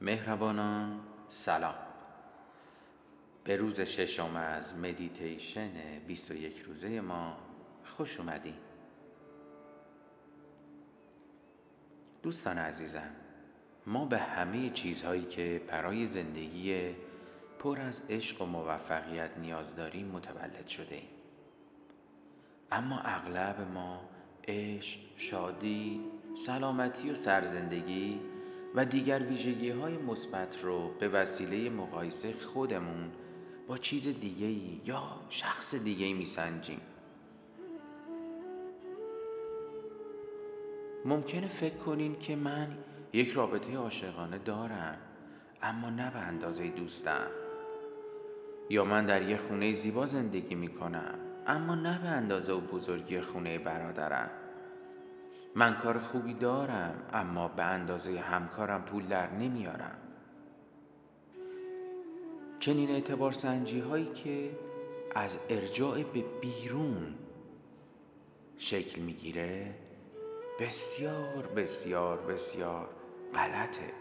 مهربانان سلام به روز ششم از مدیتیشن 21 روزه ما خوش اومدین دوستان عزیزم ما به همه چیزهایی که برای زندگی پر از عشق و موفقیت نیاز داریم متولد شده ایم. اما اغلب ما عشق، شادی، سلامتی و سرزندگی و دیگر ویژگی های مثبت رو به وسیله مقایسه خودمون با چیز دیگه ای یا شخص دیگه ای میسنجیم. ممکنه فکر کنین که من یک رابطه عاشقانه دارم اما نه به اندازه دوستم. یا من در یک خونه زیبا زندگی می کنم اما نه به اندازه و بزرگی خونه برادرم. من کار خوبی دارم اما به اندازه همکارم پول در نمیارم. چنین اعتبار سنجی هایی که از ارجاع به بیرون شکل می‌گیره بسیار بسیار بسیار غلطه.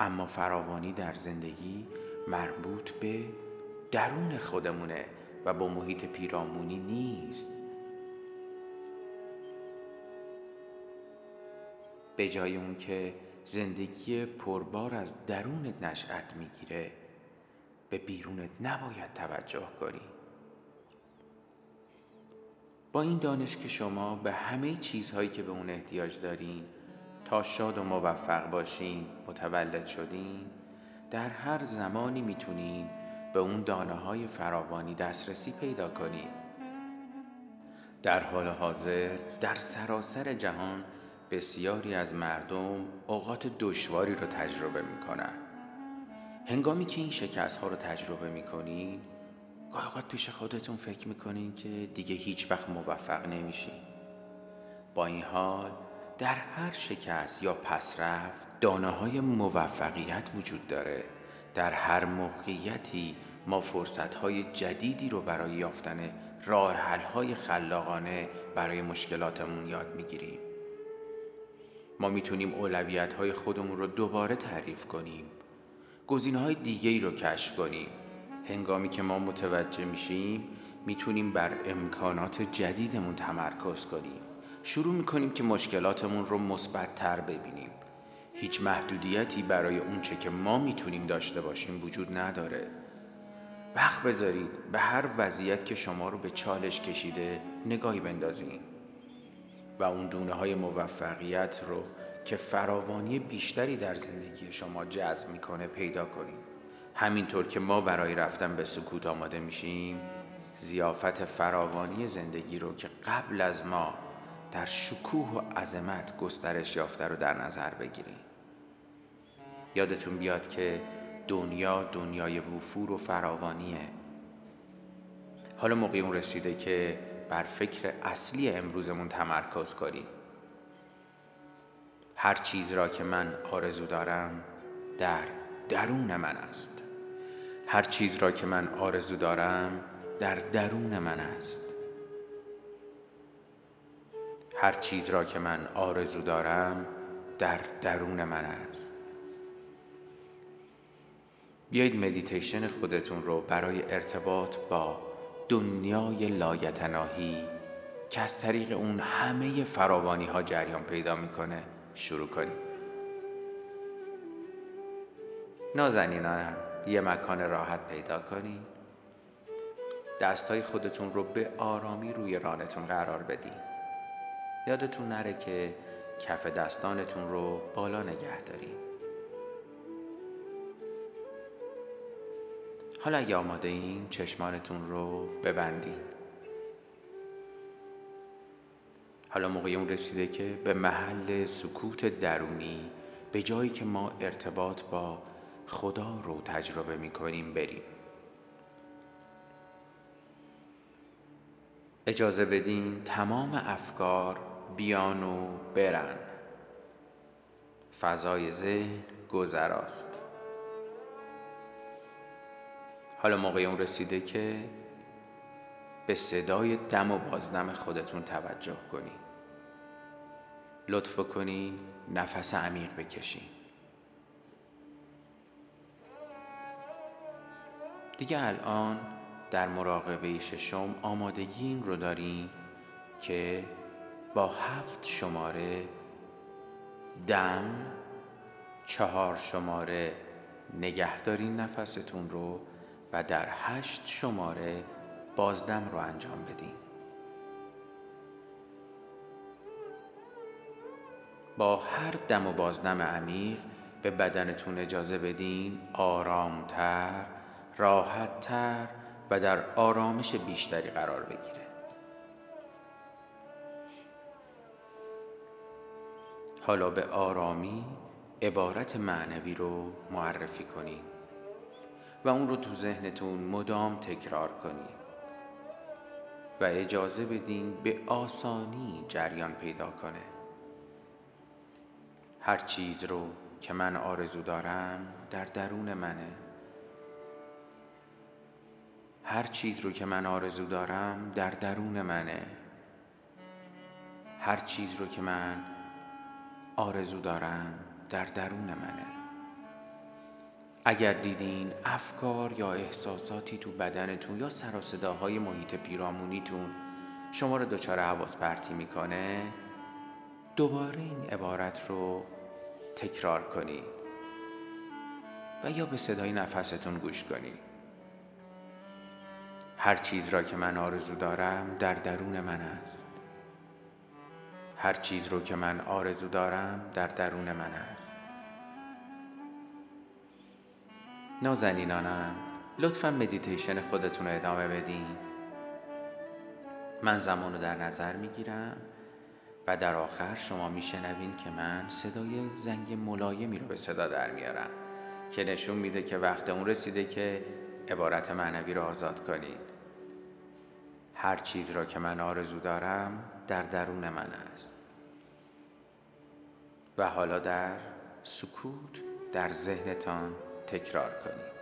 اما فراوانی در زندگی مربوط به درون خودمونه و با محیط پیرامونی نیست. به جای اون که زندگی پربار از درونت نشأت می‌گیره به بیرونت نباید توجه کنی. با این دانش که شما به همه چیزهایی که به اون احتیاج دارین تا شاد و موفق باشین متولد شدین در هر زمانی می‌تونین به اون دانه های فراوانی دسترسی پیدا کنین. در حال حاضر در سراسر جهان بسیاری از مردم اوقات دشواری رو تجربه می‌کنن. هنگامی که این شکست ها رو تجربه می‌کنین گاهی اوقات پیش خودتون فکر می‌کنین که دیگه هیچ وقت موفق نمیشین. با این حال در هر شکست یا پسرفت دانه های موفقیت وجود داره. در هر موقعیتی ما فرصت های جدیدی رو برای یافتن راه حل های خلاقانه برای مشکلاتمون یاد می‌گیریم. ما می‌تونیم اولویت های خودمون رو دوباره تعریف کنیم. گزینه های دیگه ای رو کشف کنیم. هنگامی که ما متوجه میشیم می‌تونیم بر امکانات جدیدمون تمرکز کنیم. شروع می‌کنیم که مشکلاتمون رو مثبت تر ببینیم. هیچ محدودیتی برای اونچه که ما می‌تونیم داشته باشیم وجود نداره. وقت بذارید به هر وضعیت که شما رو به چالش کشیده نگاهی بندازین و اون دونه های موفقیت رو که فراوانی بیشتری در زندگی شما جذب می‌کنه پیدا کنیم همینطور که ما برای رفتن به سکوت آماده میشیم زیافت فراوانی زندگی رو که قبل از ما در شکوه و عظمت گسترش یافته رو در نظر بگیریم. یادتون بیاد که دنیا دنیای وفور و فراوانیه. حالا موقع اون رسیده که بر فکر اصلی امروزمون تمرکز کنیم. هر چیز را که من آرزو دارم در درون من است. هر چیز را که من آرزو دارم در درون من است. هر چیز را که من آرزو دارم در درون من است. بیایید مدیتیشن خودتون رو برای ارتباط با دنیای لایتناهی که از طریق اون همه فراوانی ها جریان پیدا می‌کنه شروع کنیم. نازنینانم یه مکان راحت پیدا کنید دست های خودتون رو به آرامی روی رانتون قرار بدین. یادتون نره که کف دستانتون رو بالا نگه دارین. حالا اگه آماده این چشمانتون رو ببندین. حالا موقع اون رسیده که به محل سکوت درونی به جایی که ما ارتباط با خدا رو تجربه می کنیم بریم. اجازه بدین تمام افکار بیان و برن. فضای ذهن گذراست. حالا موقع اون رسیده که به صدای دم و بازدم خودتون توجه کنی لطف کنین نفس عمیق بکشین. دیگه الان در مراقبه ششم آمادگی این رو داریم که با هفت شماره دم چهار شماره نگه دارین نفستون رو و در هشت شماره بازدم رو انجام بدین. با هر دم و بازدم عمیق به بدنتون اجازه بدین آرامتر راحتتر و در آرامش بیشتری قرار بگیره. حالا به آرامی عبارت معنوی رو معرفی کنید و اون رو تو ذهنتون مدام تکرار کنید و اجازه بدین به آسانی جریان پیدا کنه. هر چیز رو که من آرزو دارم در درون منه. هر چیز رو که من آرزو دارم در درون منه. هر چیز رو که من آرزو دارم در درون منه. اگر دیدین افکار یا احساساتی تو بدنتون یا سر صداهای محیط پیرامونیتون شما رو دچار حواس پرتی می‌کنه دوباره این عبارت رو تکرار کنید و یا به صدای نفستون گوش کنید هر چیز را که من آرزو دارم در درون من است. هر چیز رو که من آرزو دارم در درون من است. نازنینانم لطفا مدیتیشن خودتون رو ادامه بدین. من زمان رو در نظر می‌گیرم و در آخر شما میشنوین که من صدای زنگ ملایمی رو به صدا در میارم که نشون میده که وقت اون رسیده که عبارت معنوی رو آزاد کنید هر چیز را که من آرزو دارم در درون من است. و حالا در سکوت در ذهنتان تکرار کنید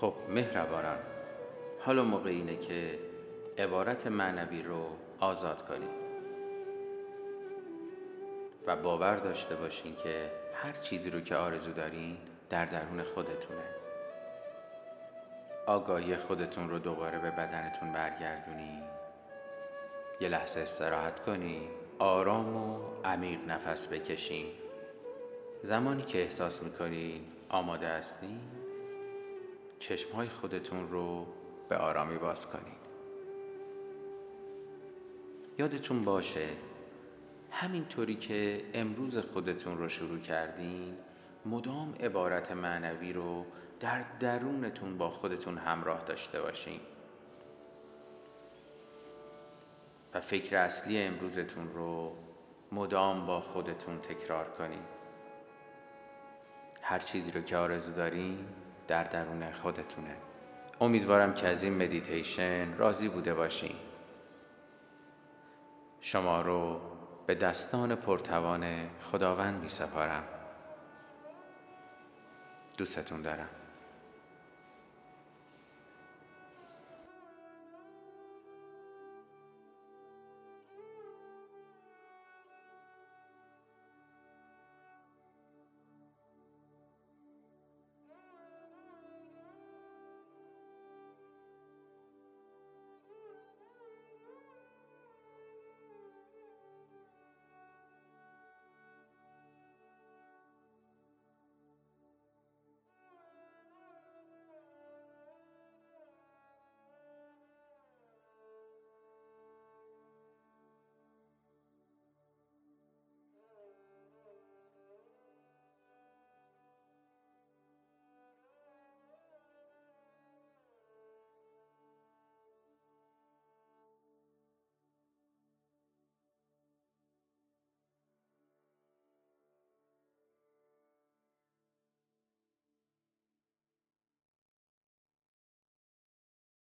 خب مهربانان. حالا موقع اینه که عبارت معنوی رو آزاد کنیم. و باور داشته باشین که هر چیزی رو که آرزو دارین در درون خودتونه. آگاهی خودتون رو دوباره به بدنتون برگردونین. یه لحظه استراحت کنین. آرام و عمیق نفس بکشین. زمانی که احساس می‌کنین آماده هستین چشمهای خودتون رو به آرامی باز کنین. یادتون باشه همینطوری که امروز خودتون رو شروع کردین مدام عبارت معنوی رو در درونتون با خودتون همراه داشته باشین. و فکر اصلی امروزتون رو مدام با خودتون تکرار کنین. هر چیزی رو که آرزو دارین در درون خودتونه. امیدوارم که از این مدیتیشن راضی بوده باشین. شما رو به دستان پرتوان خداوند می سپارم دوستتون دارم.